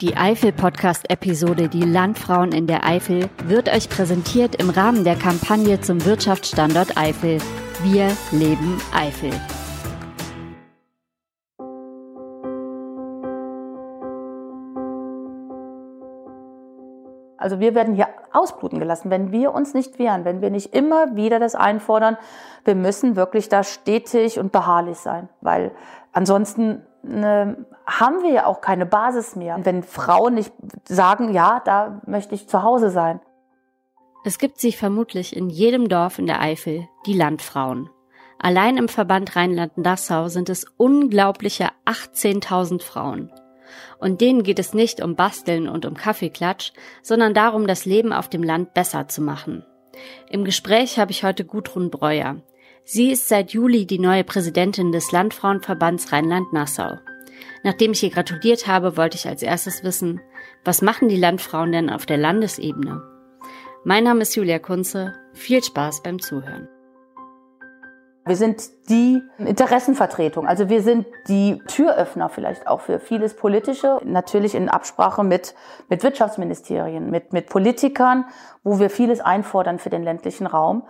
Die Eifel-Podcast-Episode Die Landfrauen in der Eifel wird euch präsentiert im Rahmen der Kampagne zum Wirtschaftsstandort Eifel. Wir leben Eifel. Also wir werden hier ausbluten gelassen, wenn wir uns nicht wehren, wenn wir nicht immer wieder das einfordern. Wir müssen wirklich da stetig und beharrlich sein, weil ansonsten ne, haben wir ja auch keine Basis mehr. Wenn Frauen nicht sagen, ja, da möchte ich zu Hause sein. Es gibt sich vermutlich in jedem Dorf in der Eifel die Landfrauen. Allein im Verband Rheinland-Nassau sind es unglaubliche 18.000 Frauen. Und denen geht es nicht um Basteln und um Kaffeeklatsch, sondern darum, das Leben auf dem Land besser zu machen. Im Gespräch habe ich heute Gudrun Breuer. Sie ist seit Juli die neue Präsidentin des Landfrauenverbands Rheinland-Nassau. Nachdem ich ihr gratuliert habe, wollte ich als erstes wissen, was machen die Landfrauen denn auf der Landesebene? Mein Name ist Julia Kunze. Viel Spaß beim Zuhören. Wir sind die Interessenvertretung, also wir sind die Türöffner vielleicht auch für vieles Politische, natürlich in Absprache mit, mit Wirtschaftsministerien, mit, mit Politikern, wo wir vieles einfordern für den ländlichen Raum.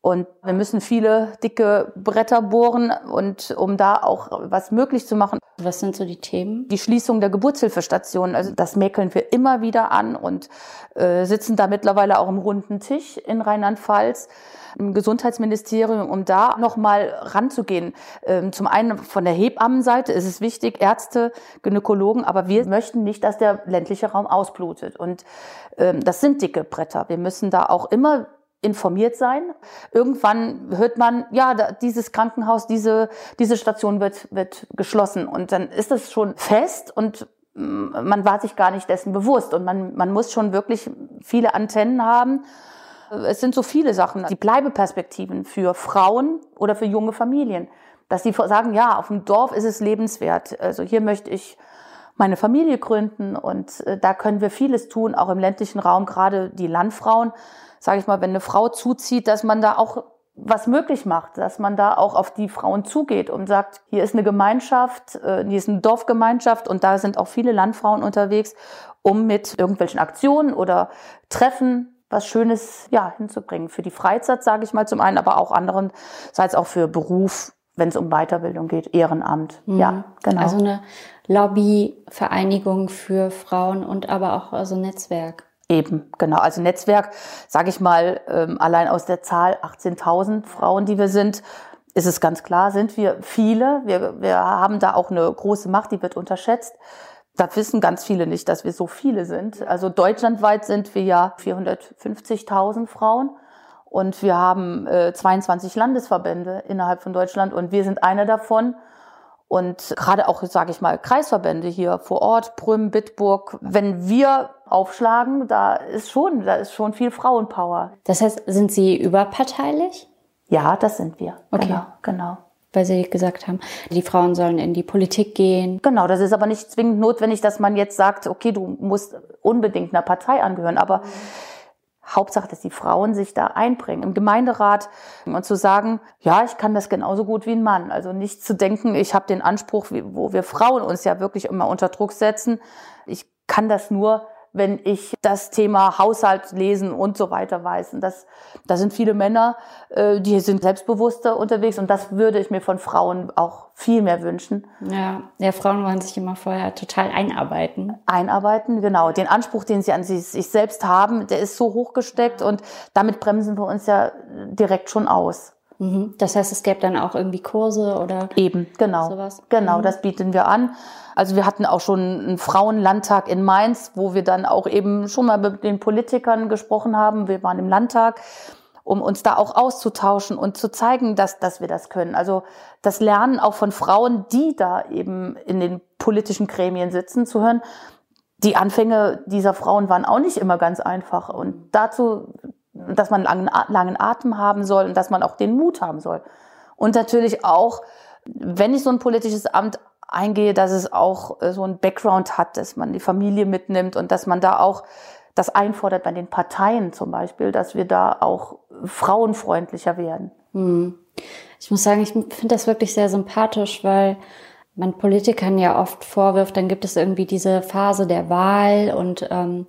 Und wir müssen viele dicke Bretter bohren und um da auch was möglich zu machen. Was sind so die Themen? Die Schließung der Geburtshilfestationen, also das mäkeln wir immer wieder an und äh, sitzen da mittlerweile auch im runden Tisch in Rheinland-Pfalz im Gesundheitsministerium, um da nochmal ranzugehen. Ähm, zum einen von der Hebammenseite ist es wichtig, Ärzte, Gynäkologen, aber wir möchten nicht, dass der ländliche Raum ausblutet. Und ähm, das sind dicke Bretter. Wir müssen da auch immer informiert sein. Irgendwann hört man, ja, dieses Krankenhaus, diese, diese Station wird, wird geschlossen. Und dann ist das schon fest und mm, man war sich gar nicht dessen bewusst. Und man, man muss schon wirklich viele Antennen haben. Es sind so viele Sachen. Die Bleibeperspektiven für Frauen oder für junge Familien. Dass sie sagen, ja, auf dem Dorf ist es lebenswert. Also hier möchte ich meine Familie gründen und äh, da können wir vieles tun, auch im ländlichen Raum, gerade die Landfrauen sage ich mal, wenn eine Frau zuzieht, dass man da auch was möglich macht, dass man da auch auf die Frauen zugeht und sagt, hier ist eine Gemeinschaft, äh, hier ist eine Dorfgemeinschaft und da sind auch viele Landfrauen unterwegs, um mit irgendwelchen Aktionen oder Treffen was Schönes ja, hinzubringen. Für die Freizeit, sage ich mal zum einen, aber auch andererseits auch für Beruf, wenn es um Weiterbildung geht, Ehrenamt. Mhm. Ja, genau. Also eine Lobbyvereinigung für Frauen und aber auch also Netzwerk. Eben, genau. Also Netzwerk, sage ich mal, ähm, allein aus der Zahl 18.000 Frauen, die wir sind, ist es ganz klar, sind wir viele. Wir, wir haben da auch eine große Macht, die wird unterschätzt. Da wissen ganz viele nicht, dass wir so viele sind. Also deutschlandweit sind wir ja 450.000 Frauen und wir haben äh, 22 Landesverbände innerhalb von Deutschland und wir sind einer davon. Und gerade auch, sage ich mal, Kreisverbände hier vor Ort, Brüm, Bitburg, wenn wir aufschlagen, da ist schon, da ist schon viel Frauenpower. Das heißt, sind Sie überparteilich? Ja, das sind wir. Okay. Genau, genau. Weil Sie gesagt haben, die Frauen sollen in die Politik gehen. Genau, das ist aber nicht zwingend notwendig, dass man jetzt sagt, okay, du musst unbedingt einer Partei angehören, aber mhm Hauptsache, dass die Frauen sich da einbringen im Gemeinderat und zu sagen, ja, ich kann das genauso gut wie ein Mann. Also nicht zu denken, ich habe den Anspruch, wo wir Frauen uns ja wirklich immer unter Druck setzen. Ich kann das nur, wenn ich das Thema Haushalt lesen und so weiter weiß. Und das, da sind viele Männer, äh, die sind selbstbewusster unterwegs und das würde ich mir von Frauen auch viel mehr wünschen. Ja, ja, Frauen wollen sich immer vorher total einarbeiten. Einarbeiten, genau. Den Anspruch, den sie an sich, sich selbst haben, der ist so hochgesteckt und damit bremsen wir uns ja direkt schon aus. Mhm. Das heißt, es gäbe dann auch irgendwie Kurse oder eben genau sowas. Genau, mhm. das bieten wir an. Also wir hatten auch schon einen Frauenlandtag in Mainz, wo wir dann auch eben schon mal mit den Politikern gesprochen haben. Wir waren im Landtag, um uns da auch auszutauschen und zu zeigen, dass dass wir das können. Also das Lernen auch von Frauen, die da eben in den politischen Gremien sitzen, zu hören. Die Anfänge dieser Frauen waren auch nicht immer ganz einfach. Und dazu dass man einen langen, langen Atem haben soll und dass man auch den Mut haben soll. Und natürlich auch, wenn ich so ein politisches Amt eingehe, dass es auch äh, so ein Background hat, dass man die Familie mitnimmt und dass man da auch das einfordert bei den Parteien zum Beispiel, dass wir da auch frauenfreundlicher werden. Hm. Ich muss sagen, ich finde das wirklich sehr sympathisch, weil man Politikern ja oft vorwirft, dann gibt es irgendwie diese Phase der Wahl und ähm,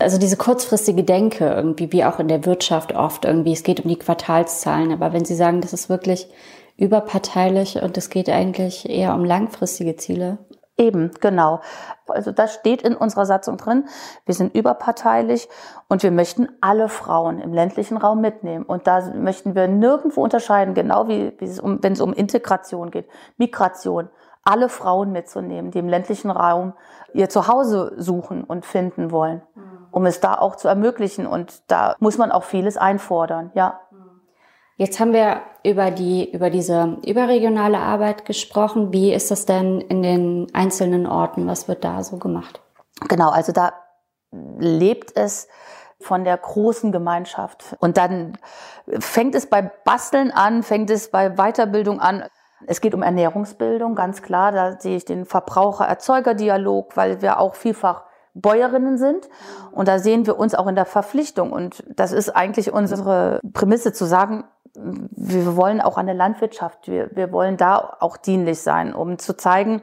also diese kurzfristige Denke irgendwie, wie auch in der Wirtschaft oft irgendwie, es geht um die Quartalszahlen, aber wenn Sie sagen, das ist wirklich überparteilich und es geht eigentlich eher um langfristige Ziele. Eben, genau. Also das steht in unserer Satzung drin. Wir sind überparteilich und wir möchten alle Frauen im ländlichen Raum mitnehmen. Und da möchten wir nirgendwo unterscheiden, genau wie, wie es um, wenn es um Integration geht, Migration, alle Frauen mitzunehmen, die im ländlichen Raum ihr Zuhause suchen und finden wollen, mhm. Um es da auch zu ermöglichen. Und da muss man auch vieles einfordern, ja. Jetzt haben wir über die, über diese überregionale Arbeit gesprochen. Wie ist das denn in den einzelnen Orten? Was wird da so gemacht? Genau, also da lebt es von der großen Gemeinschaft. Und dann fängt es bei Basteln an, fängt es bei Weiterbildung an. Es geht um Ernährungsbildung, ganz klar. Da sehe ich den Verbraucher-Erzeuger-Dialog, weil wir auch vielfach Bäuerinnen sind. Und da sehen wir uns auch in der Verpflichtung. Und das ist eigentlich unsere Prämisse zu sagen, wir wollen auch an der Landwirtschaft, wir, wir wollen da auch dienlich sein, um zu zeigen,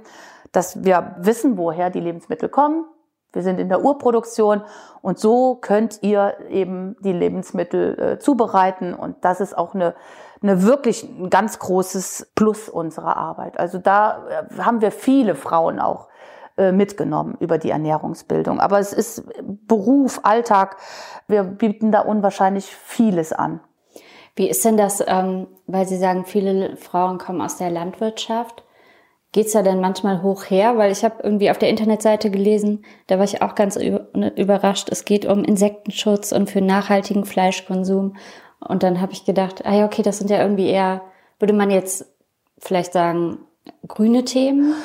dass wir wissen, woher die Lebensmittel kommen. Wir sind in der Urproduktion und so könnt ihr eben die Lebensmittel äh, zubereiten und das ist auch eine, eine wirklich ein ganz großes Plus unserer Arbeit. Also da äh, haben wir viele Frauen auch mitgenommen über die Ernährungsbildung. Aber es ist Beruf, Alltag. Wir bieten da unwahrscheinlich vieles an. Wie ist denn das, ähm, weil Sie sagen, viele Frauen kommen aus der Landwirtschaft? Geht's da denn manchmal hoch her? Weil ich habe irgendwie auf der Internetseite gelesen, da war ich auch ganz ne, überrascht. Es geht um Insektenschutz und für nachhaltigen Fleischkonsum. Und dann habe ich gedacht, ah ja, okay, das sind ja irgendwie eher, würde man jetzt vielleicht sagen, grüne Themen.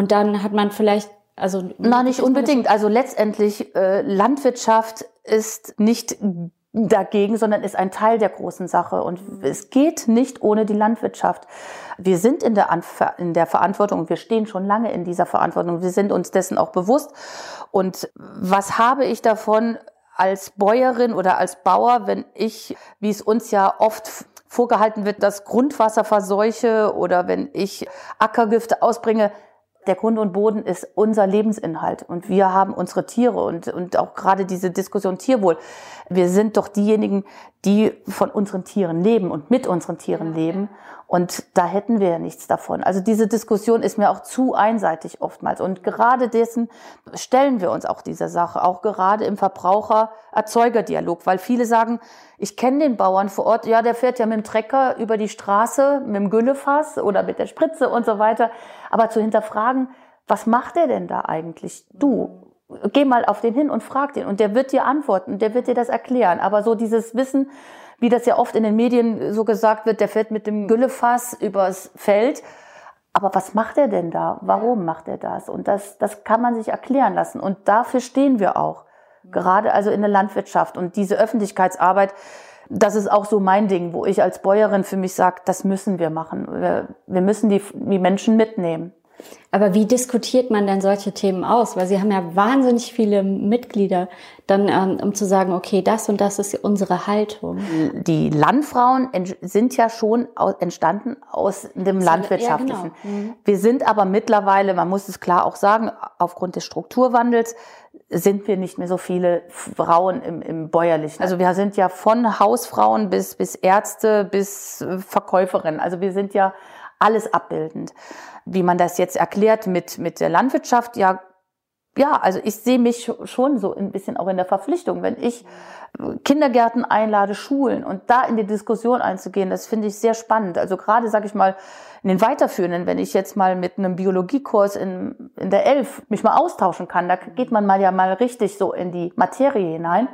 Und dann hat man vielleicht also na nicht unbedingt. Also letztendlich äh, Landwirtschaft ist nicht dagegen, sondern ist ein Teil der großen Sache. Und es geht nicht ohne die Landwirtschaft. Wir sind in der, Anf in der Verantwortung, wir stehen schon lange in dieser Verantwortung, wir sind uns dessen auch bewusst. Und was habe ich davon als Bäuerin oder als Bauer, wenn ich, wie es uns ja oft vorgehalten wird, das Grundwasser verseuche oder wenn ich Ackergifte ausbringe, der Grund und Boden ist unser Lebensinhalt und wir haben unsere Tiere und, und auch gerade diese Diskussion Tierwohl. Wir sind doch diejenigen, die von unseren Tieren leben und mit unseren Tieren leben und da hätten wir ja nichts davon. Also diese Diskussion ist mir auch zu einseitig oftmals und gerade dessen stellen wir uns auch dieser Sache, auch gerade im Verbraucher-Erzeuger-Dialog, weil viele sagen, ich kenne den Bauern vor Ort, ja, der fährt ja mit dem Trecker über die Straße, mit dem Güllefass oder mit der Spritze und so weiter. Aber zu hinterfragen, was macht er denn da eigentlich? Du, geh mal auf den hin und frag den und der wird dir antworten, der wird dir das erklären. Aber so dieses Wissen, wie das ja oft in den Medien so gesagt wird, der fährt mit dem Güllefass übers Feld. Aber was macht er denn da? Warum macht er das? Und das, das kann man sich erklären lassen. Und dafür stehen wir auch. Gerade also in der Landwirtschaft. Und diese Öffentlichkeitsarbeit, das ist auch so mein Ding, wo ich als Bäuerin für mich sage, das müssen wir machen. Wir, wir müssen die, die Menschen mitnehmen. Aber wie diskutiert man denn solche Themen aus? Weil Sie haben ja wahnsinnig viele Mitglieder, dann ähm, um zu sagen, okay, das und das ist unsere Haltung. Die Landfrauen sind ja schon entstanden aus dem Landwirtschaftlichen. Ja, genau. mhm. Wir sind aber mittlerweile, man muss es klar auch sagen, aufgrund des Strukturwandels sind wir nicht mehr so viele Frauen im, im Bäuerlichen. Also wir sind ja von Hausfrauen bis, bis Ärzte bis Verkäuferinnen. Also wir sind ja alles abbildend. Wie man das jetzt erklärt mit, mit der Landwirtschaft, ja, ja, also ich sehe mich schon so ein bisschen auch in der Verpflichtung, wenn ich Kindergärten einlade, Schulen und da in die Diskussion einzugehen, das finde ich sehr spannend. Also gerade, sage ich mal, in den weiterführenden, wenn ich jetzt mal mit einem Biologiekurs in, in der Elf mich mal austauschen kann, da geht man mal ja mal richtig so in die Materie hinein.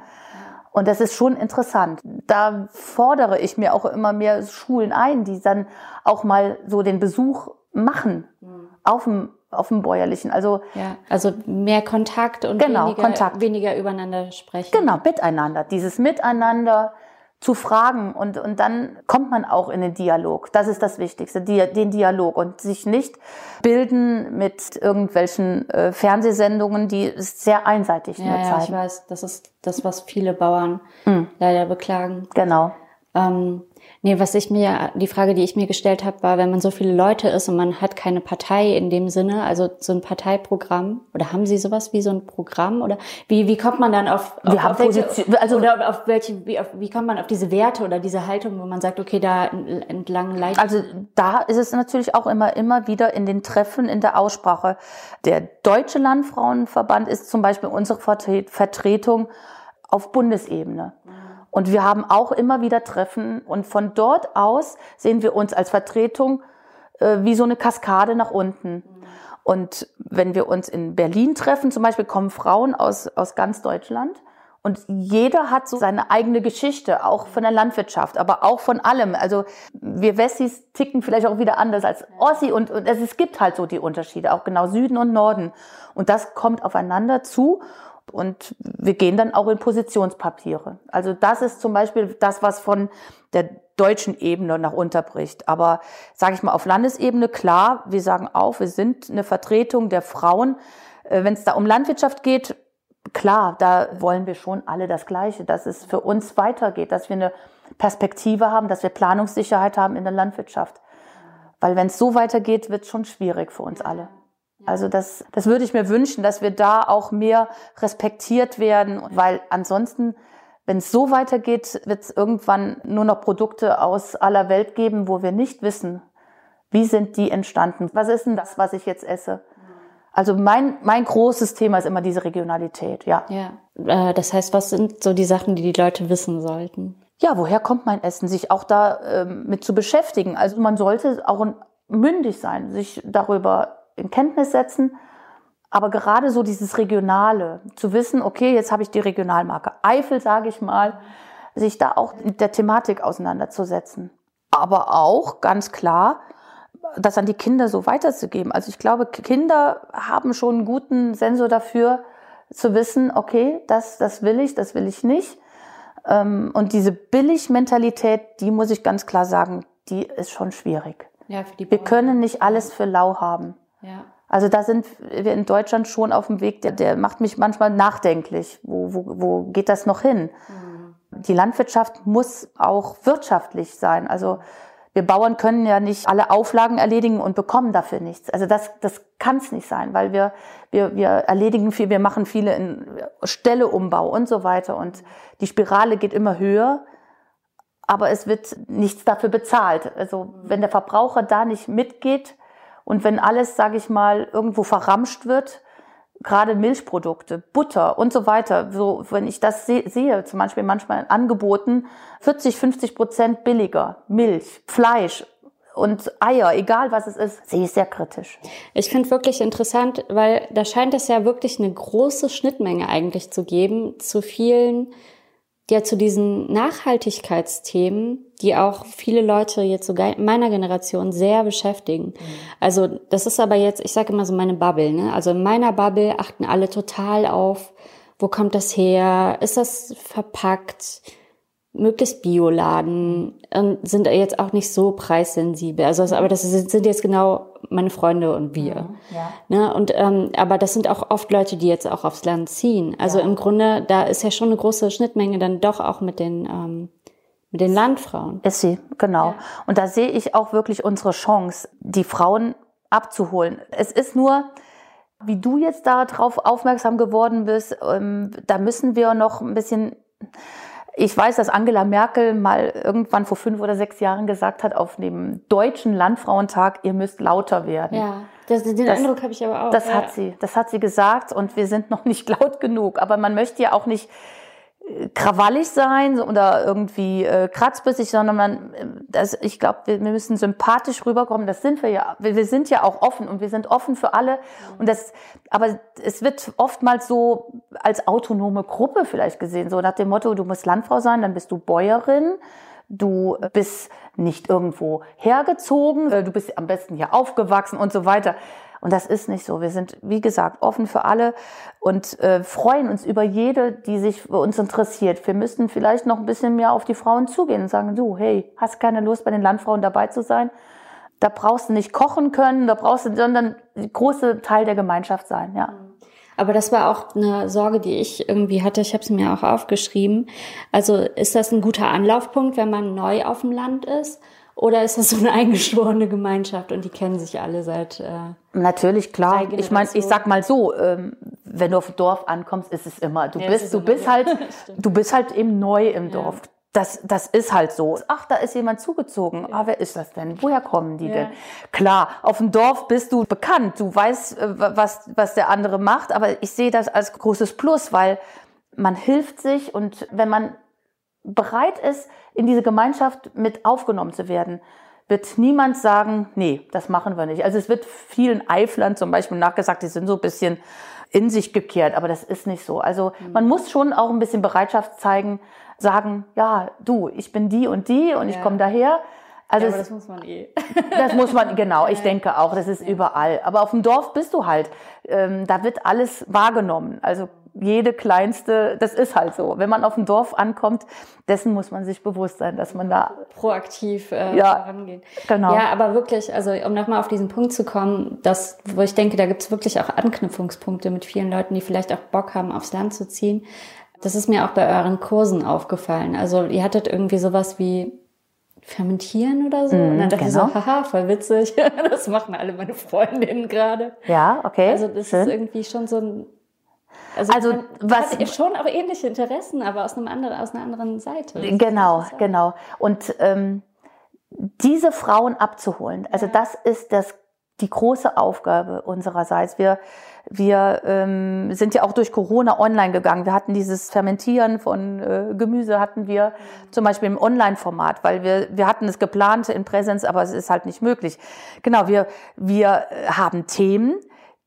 Und das ist schon interessant. Da fordere ich mir auch immer mehr Schulen ein, die dann auch mal so den Besuch machen mhm. auf dem auf dem bäuerlichen. Also ja, also mehr Kontakt und genau, weniger, Kontakt. weniger übereinander sprechen. Genau, miteinander. Dieses Miteinander zu fragen und, und dann kommt man auch in den Dialog. Das ist das Wichtigste, die, den Dialog und sich nicht bilden mit irgendwelchen äh, Fernsehsendungen, die sehr einseitig ja, nur zeigen. Ja, ich weiß, das ist das, was viele Bauern mhm. leider beklagen. Genau. Ähm, nee, was ich mir, die Frage, die ich mir gestellt habe, war, wenn man so viele Leute ist und man hat keine Partei in dem Sinne, also so ein Parteiprogramm, oder haben Sie sowas wie so ein Programm? Oder wie, wie kommt man dann auf, auf, auf welche, also- oder auf welche, wie, auf, wie kommt man auf diese Werte oder diese Haltung, wo man sagt, okay, da entlang leicht. Also da ist es natürlich auch immer, immer wieder in den Treffen, in der Aussprache. Der Deutsche Landfrauenverband ist zum Beispiel unsere Vertre- Vertretung auf Bundesebene. Und wir haben auch immer wieder Treffen und von dort aus sehen wir uns als Vertretung äh, wie so eine Kaskade nach unten. Und wenn wir uns in Berlin treffen, zum Beispiel kommen Frauen aus, aus ganz Deutschland und jeder hat so seine eigene Geschichte, auch von der Landwirtschaft, aber auch von allem. Also wir Wessis ticken vielleicht auch wieder anders als Ossi und, und es, es gibt halt so die Unterschiede, auch genau Süden und Norden. Und das kommt aufeinander zu und wir gehen dann auch in Positionspapiere. Also das ist zum Beispiel das, was von der deutschen Ebene nach unterbricht. Aber sage ich mal, auf Landesebene, klar, wir sagen auch, wir sind eine Vertretung der Frauen. Äh, Wenn es da um Landwirtschaft geht, klar, da wollen wir schon alle das Gleiche, dass es für uns weitergeht, dass wir eine Perspektive haben, dass wir Planungssicherheit haben in der Landwirtschaft. Weil wenn es so weitergeht, wird es schon schwierig für uns alle. Also das, das würde ich mir wünschen, dass wir da auch mehr respektiert werden, weil ansonsten, wenn es so weitergeht, wird es irgendwann nur noch Produkte aus aller Welt geben, wo wir nicht wissen, wie sind die entstanden? Was ist denn das, was ich jetzt esse? Also mein, mein großes Thema ist immer diese Regionalität, ja. ja. Äh, das heißt, was sind so die Sachen, die die Leute wissen sollten? Ja, woher kommt mein Essen? Sich auch da ähm, mit zu beschäftigen. Also man sollte auch mündig sein, sich darüber in Kenntnis setzen. Aber gerade so dieses Regionale, zu wissen, okay, jetzt habe ich die Regionalmarke Eifel, sage ich mal, sich da auch mit der Thematik auseinanderzusetzen. Aber auch ganz klar, das an die Kinder so weiterzugeben. Also ich glaube, Kinder haben schon einen guten Sensor dafür, zu wissen, okay, das, das will ich, das will ich nicht. Ähm, Und diese Billigmentalität, die muss ich ganz klar sagen, die ist schon schwierig. Ja, Wir können nicht alles für lau haben. Ja. Also da sind wir in Deutschland schon auf dem Weg, der, der macht mich manchmal nachdenklich. Wo, wo, wo geht das noch hin? Die Landwirtschaft muss auch wirtschaftlich sein. Also wir Bauern können ja nicht alle Auflagen erledigen und bekommen dafür nichts. Also das, das kann es nicht sein, weil wir, wir, wir erledigen viel, wir machen viele in Stelleumbau und so weiter. Und die Spirale geht immer höher, aber es wird nichts dafür bezahlt. Also wenn der Verbraucher da nicht mitgeht und wenn alles, sage ich mal, irgendwo verramscht wird, gerade Milchprodukte, Butter und so weiter, so wenn ich das se sehe, zum Beispiel manchmal Angeboten 40, 50 Prozent billiger Milch, Fleisch und Eier, egal was es ist, sehe ich sehr kritisch. Ich finde wirklich interessant, weil da scheint es ja wirklich eine große Schnittmenge eigentlich zu geben zu vielen, ja zu diesen Nachhaltigkeitsthemen, die auch viele Leute jetzt sogar in meiner Generation sehr beschäftigen. Also das ist aber jetzt, ich sage immer so meine Bubble, ne? Also in meiner Bubble achten alle total auf, wo kommt das her? Ist das verpackt? Möglichst Bioladen und sind jetzt auch nicht so preissensibel. Also, das- aber das sind sind jetzt genau meine Freunde und wir. Ja. Ne? Und ähm, aber das sind auch oft Leute, die jetzt auch aufs Land ziehen. Also im Grunde, da ist ja schon eine große Schnittmenge dann doch auch mit den ähm, mit den Landfrauen. Ist sie, genau. Und da sehe ich auch wirklich unsere Chance, die Frauen abzuholen. Es ist nur, wie du jetzt darauf aufmerksam geworden bist, ähm, da müssen wir noch ein bisschen. Ich weiß, dass Angela Merkel mal irgendwann vor fünf oder sechs Jahren gesagt hat, auf dem deutschen Landfrauentag, ihr müsst lauter werden. Ja, das, den Das- Eindruck habe ich aber auch. Das ja. hat sie, das hat sie gesagt und wir sind noch nicht laut genug. Aber man möchte ja auch nicht krawallig sein oder irgendwie äh, kratzbüssig, sondern man, äh, das, ich glaube, wir, wir müssen sympathisch rüberkommen. Das sind wir ja. Wir, wir sind ja auch offen und wir sind offen für alle. Und das, aber es wird oftmals so als autonome Gruppe vielleicht gesehen, so nach dem Motto: Du musst Landfrau sein, dann bist du Bäuerin. Du bist nicht irgendwo hergezogen, äh, du bist am besten hier aufgewachsen und so weiter. Und das ist nicht so. Wir sind, wie gesagt, offen für alle und äh, freuen uns über jede, die sich für uns interessiert. Wir müssten vielleicht noch ein bisschen mehr auf die Frauen zugehen und sagen, du, hey, hast keine Lust, bei den Landfrauen dabei zu sein? Da brauchst du nicht kochen können, da brauchst du, sondern ein großer Teil der Gemeinschaft sein, ja. Aber das war auch eine Sorge, die ich irgendwie hatte. Ich habe es mir auch aufgeschrieben. Also ist das ein guter Anlaufpunkt, wenn man neu auf dem Land ist? Oder ist das so eine eingeschworene Gemeinschaft und die kennen sich alle seit äh, Natürlich, klar. Ich meine, ich sag mal so, ähm, wenn du auf dem Dorf ankommst, ist es immer, du ja, bist, du bist halt, du bist halt eben neu im Dorf. Ja. Das, das ist halt so. Ach, da ist jemand zugezogen. Ah, wer ist das denn? Woher kommen die ja. denn? Klar, auf dem Dorf bist du bekannt. Du weißt, äh, was, was der andere macht. Aber ich sehe das als großes Plus, weil man hilft sich und wenn man bereit ist, in diese Gemeinschaft mit aufgenommen zu werden, wird niemand sagen, nee, das machen wir nicht. Also es wird vielen Eiflern zum Beispiel nachgesagt, die sind so ein bisschen in sich gekehrt, aber das ist nicht so. Also mhm. man muss schon auch ein bisschen Bereitschaft zeigen, sagen, ja, du, ich bin die und die und ja. ich komme daher. Also ja, das muss man eh. Das muss man, genau, ich denke auch, das ist überall. Aber auf dem Dorf bist du halt, ähm, da wird alles wahrgenommen. Also jede kleinste, das ist halt so. Wenn man auf dem Dorf ankommt, dessen muss man sich bewusst sein, dass man da proaktiv äh, ja, vorangeht. Genau. Ja, aber wirklich, also um nochmal auf diesen Punkt zu kommen, dass, wo ich denke, da gibt's wirklich auch Anknüpfungspunkte mit vielen Leuten, die vielleicht auch Bock haben, aufs Land zu ziehen. Das ist mir auch bei euren Kursen aufgefallen. Also ihr hattet irgendwie sowas wie fermentieren oder so. Mm, und dann dachte genau. ich so, haha, voll witzig. das machen alle meine Freundinnen gerade. Ja, okay. Also das Schön. ist irgendwie schon so ein also, also was hat schon auch ähnliche Interessen, aber aus einem anderen, aus einer anderen Seite. Genau, genau. Und ähm, diese Frauen abzuholen, also ja. das ist das die große Aufgabe unsererseits. Wir wir ähm, sind ja auch durch Corona online gegangen. Wir hatten dieses Fermentieren von äh, Gemüse hatten wir mhm. zum Beispiel im Online-Format, weil wir wir hatten es geplant in Präsenz, aber es ist halt nicht möglich. Genau, wir wir äh, haben Themen,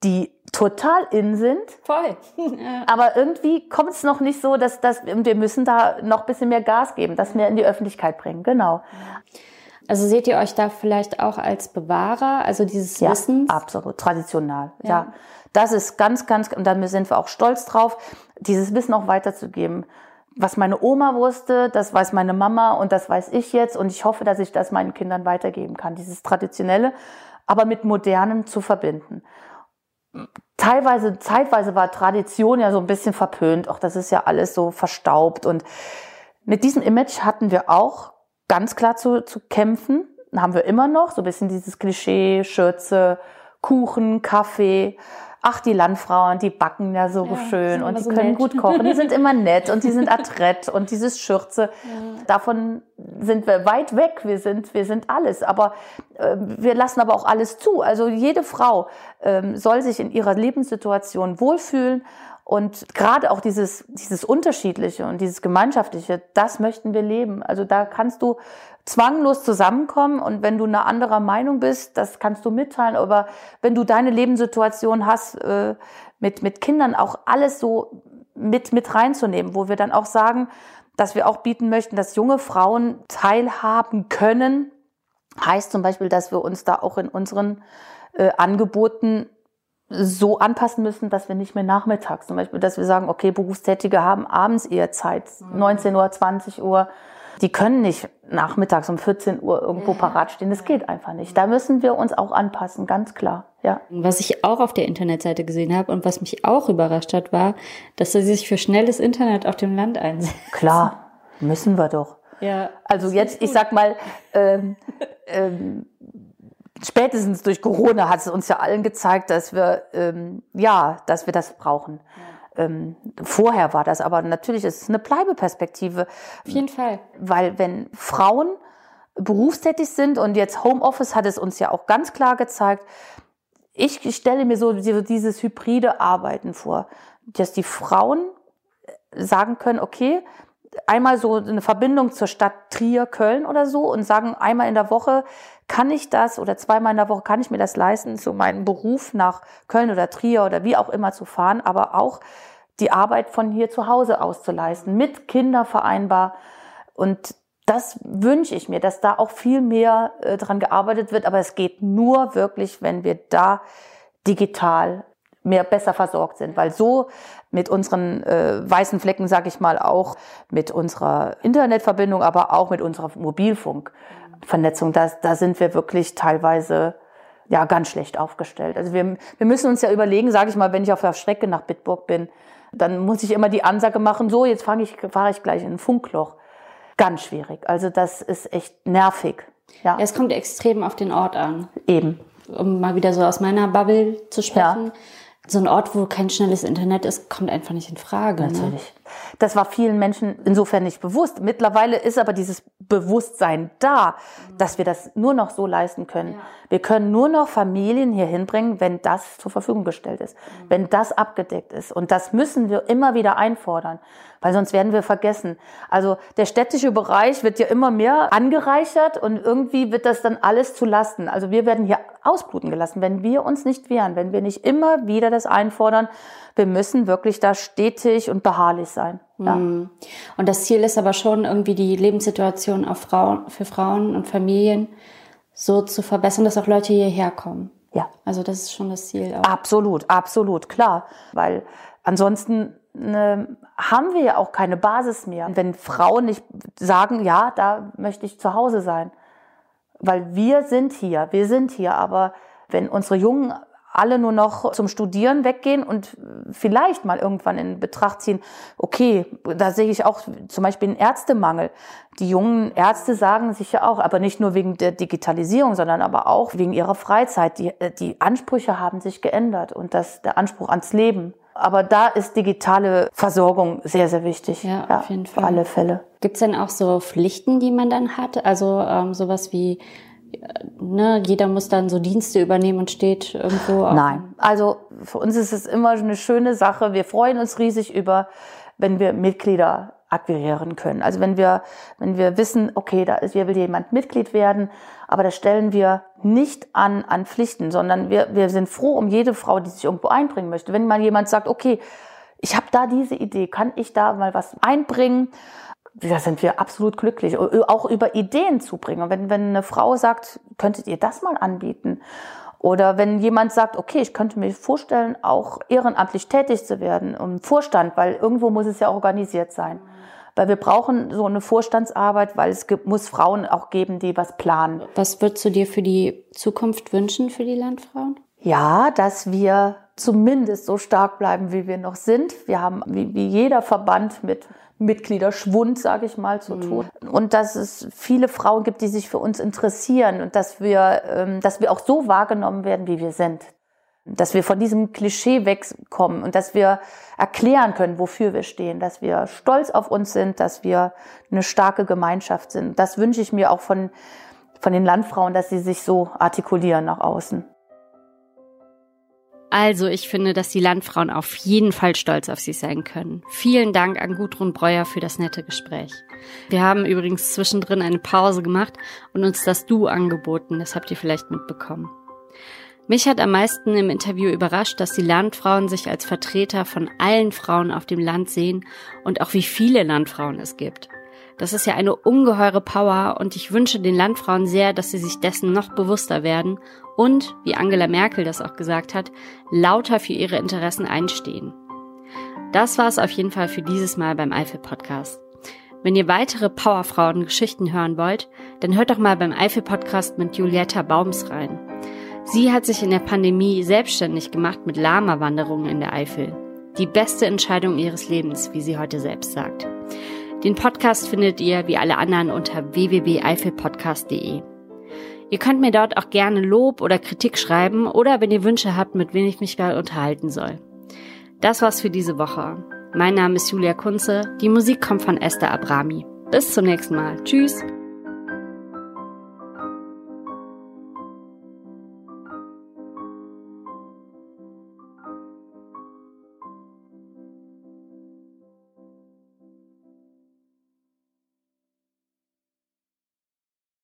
die total in sind. Voll. Aber irgendwie kommt es noch nicht so, dass, dass wir müssen da noch ein bisschen mehr Gas geben, das mehr in die Öffentlichkeit bringen. Genau. Also seht ihr euch da vielleicht auch als Bewahrer, also dieses ja, Wissens? Absolut, traditional. Ja. ja. Das ist ganz, ganz, und da sind wir auch stolz drauf, dieses Wissen auch weiterzugeben. Was meine Oma wusste, das weiß meine Mama und das weiß ich jetzt und ich hoffe, dass ich das meinen Kindern weitergeben kann. Dieses Traditionelle, aber mit Modernem zu verbinden teilweise, zeitweise war Tradition ja so ein bisschen verpönt. Auch das ist ja alles so verstaubt. Und mit diesem Image hatten wir auch ganz klar zu, zu kämpfen. Haben wir immer noch so ein bisschen dieses Klischee, Schürze, Kuchen, Kaffee ach, die Landfrauen, die backen ja so ja, schön und die so können nett. gut kochen, die sind immer nett und die sind adrett und dieses Schürze, ja. davon sind wir weit weg, wir sind, wir sind alles, aber äh, wir lassen aber auch alles zu. Also jede Frau äh, soll sich in ihrer Lebenssituation wohlfühlen und gerade auch dieses, dieses Unterschiedliche und dieses Gemeinschaftliche, das möchten wir leben. Also da kannst du zwanglos zusammenkommen und wenn du eine anderer Meinung bist, das kannst du mitteilen. Aber wenn du deine Lebenssituation hast, äh, mit, mit Kindern auch alles so mit, mit reinzunehmen, wo wir dann auch sagen, dass wir auch bieten möchten, dass junge Frauen teilhaben können, heißt zum Beispiel, dass wir uns da auch in unseren äh, Angeboten so anpassen müssen, dass wir nicht mehr nachmittags, zum Beispiel, dass wir sagen, okay, Berufstätige haben abends eher Zeit, 19 Uhr, 20 Uhr. Die können nicht nachmittags um 14 Uhr irgendwo parat stehen. Das geht einfach nicht. Da müssen wir uns auch anpassen, ganz klar. Ja. Was ich auch auf der Internetseite gesehen habe und was mich auch überrascht hat, war, dass sie sich für schnelles Internet auf dem Land einsetzen. Klar, müssen wir doch. Ja. Also jetzt, ich sag mal, ähm, ähm, spätestens durch Corona hat es uns ja allen gezeigt, dass wir ähm, ja, dass wir das brauchen. Ja. Ähm, vorher war das, aber natürlich ist es eine Bleibeperspektive. Auf jeden Fall. Weil wenn Frauen berufstätig sind und jetzt Homeoffice hat es uns ja auch ganz klar gezeigt, ich stelle mir so dieses hybride Arbeiten vor, dass die Frauen sagen können, okay, einmal so eine Verbindung zur Stadt Trier, Köln oder so und sagen, einmal in der Woche kann ich das oder zweimal in der Woche kann ich mir das leisten, so meinen Beruf nach Köln oder Trier oder wie auch immer zu fahren, aber auch die Arbeit von hier zu Hause aus zu leisten, mit Kinder vereinbar. Und das wünsche ich mir, dass da auch viel mehr äh, dran gearbeitet wird. Aber es geht nur wirklich, wenn wir da digital mehr besser versorgt sind, weil so mit unseren äh, weißen Flecken, sage ich mal, auch mit unserer Internetverbindung, aber auch mit unserer Mobilfunkvernetzung, da, da sind wir wirklich teilweise ja ganz schlecht aufgestellt. Also wir, wir müssen uns ja überlegen, sage ich mal, wenn ich auf der Strecke nach Bitburg bin, dann muss ich immer die Ansage machen, so, jetzt fange ich, fahre ich gleich in ein Funkloch. Ganz schwierig. Also das ist echt nervig. Ja. Es kommt extrem auf den Ort an. Eben. Um mal wieder so aus meiner Bubble zu sprechen. Ja. So ein Ort, wo kein schnelles Internet ist, kommt einfach nicht in Frage. Ne? Natürlich. Ne? Das war vielen Menschen insofern nicht bewusst. Mittlerweile ist aber dieses Bewusstsein da, dass wir das nur noch so leisten können. Ja. Wir können nur noch Familien hier hinbringen, wenn das zur Verfügung gestellt ist, mhm. wenn das abgedeckt ist. Und das müssen wir immer wieder einfordern, weil sonst werden wir vergessen. Also der städtische Bereich wird ja immer mehr angereichert und irgendwie wird das dann alles zu Lasten. Also wir werden hier ausbluten gelassen, wenn wir uns nicht wehren, wenn wir nicht immer wieder das einfordern, wir müssen wirklich da stetig und beharrlich sein. Ja. Mhm. Und das Ziel ist aber schon irgendwie die Lebenssituation auf Frauen, für Frauen und Familien so zu verbessern, dass auch Leute hierher kommen. Ja. Also das ist schon das Ziel. Auch. Absolut, absolut, klar. Weil ansonsten ne, haben wir ja auch keine Basis mehr. Wenn Frauen nicht sagen, ja, da möchte ich zu Hause sein. Weil wir sind hier, wir sind hier, aber wenn unsere jungen alle nur noch zum Studieren weggehen und vielleicht mal irgendwann in Betracht ziehen, okay, da sehe ich auch zum Beispiel einen Ärztemangel. Die jungen Ärzte sagen sich ja auch, aber nicht nur wegen der Digitalisierung, sondern aber auch wegen ihrer Freizeit. Die, die Ansprüche haben sich geändert und das, der Anspruch ans Leben. Aber da ist digitale Versorgung sehr, sehr wichtig. Ja, ja auf jeden Fall. Für alle Fälle. Gibt es denn auch so Pflichten, die man dann hat? Also ähm, sowas wie ne, jeder muss dann so Dienste übernehmen und steht irgendwo. Nein, also für uns ist es immer eine schöne Sache. Wir freuen uns riesig über, wenn wir Mitglieder akquirieren können. Also wenn wir, wenn wir wissen, okay, da ist, hier will jemand Mitglied werden, aber das stellen wir nicht an, an Pflichten, sondern wir, wir sind froh um jede Frau, die sich irgendwo einbringen möchte. Wenn mal jemand sagt, okay, ich habe da diese Idee, kann ich da mal was einbringen? da sind wir absolut glücklich, auch über Ideen zu bringen. Wenn, wenn eine Frau sagt, könntet ihr das mal anbieten? Oder wenn jemand sagt, okay, ich könnte mir vorstellen, auch ehrenamtlich tätig zu werden im Vorstand, weil irgendwo muss es ja organisiert sein. Weil wir brauchen so eine Vorstandsarbeit, weil es gibt, muss Frauen auch geben, die was planen. Was würdest du dir für die Zukunft wünschen für die Landfrauen? Ja, dass wir zumindest so stark bleiben, wie wir noch sind. Wir haben wie, wie jeder Verband mit Mitgliederschwund, sage ich mal, zu tun. Mhm. Und dass es viele Frauen gibt, die sich für uns interessieren und dass wir, ähm, dass wir auch so wahrgenommen werden, wie wir sind. Dass wir von diesem Klischee wegkommen und dass wir erklären können, wofür wir stehen, dass wir stolz auf uns sind, dass wir eine starke Gemeinschaft sind. Das wünsche ich mir auch von, von den Landfrauen, dass sie sich so artikulieren nach außen. Also ich finde, dass die Landfrauen auf jeden Fall stolz auf sich sein können. Vielen Dank an Gudrun Breuer für das nette Gespräch. Wir haben übrigens zwischendrin eine Pause gemacht und uns das Du angeboten, das habt ihr vielleicht mitbekommen. Mich hat am meisten im Interview überrascht, dass die Landfrauen sich als Vertreter von allen Frauen auf dem Land sehen und auch wie viele Landfrauen es gibt. Das ist ja eine ungeheure Power und ich wünsche den Landfrauen sehr, dass sie sich dessen noch bewusster werden und, wie Angela Merkel das auch gesagt hat, lauter für ihre Interessen einstehen. Das war es auf jeden Fall für dieses Mal beim Eifel Podcast. Wenn ihr weitere Powerfrauen Geschichten hören wollt, dann hört doch mal beim Eifel Podcast mit Julietta Baums rein. Sie hat sich in der Pandemie selbstständig gemacht mit Lama-Wanderungen in der Eifel. Die beste Entscheidung ihres Lebens, wie sie heute selbst sagt. Den Podcast findet ihr wie alle anderen unter www.eifelpodcast.de. Ihr könnt mir dort auch gerne Lob oder Kritik schreiben oder wenn ihr Wünsche habt, mit wem ich mich mal unterhalten soll. Das war's für diese Woche. Mein Name ist Julia Kunze. Die Musik kommt von Esther Abrami. Bis zum nächsten Mal. Tschüss.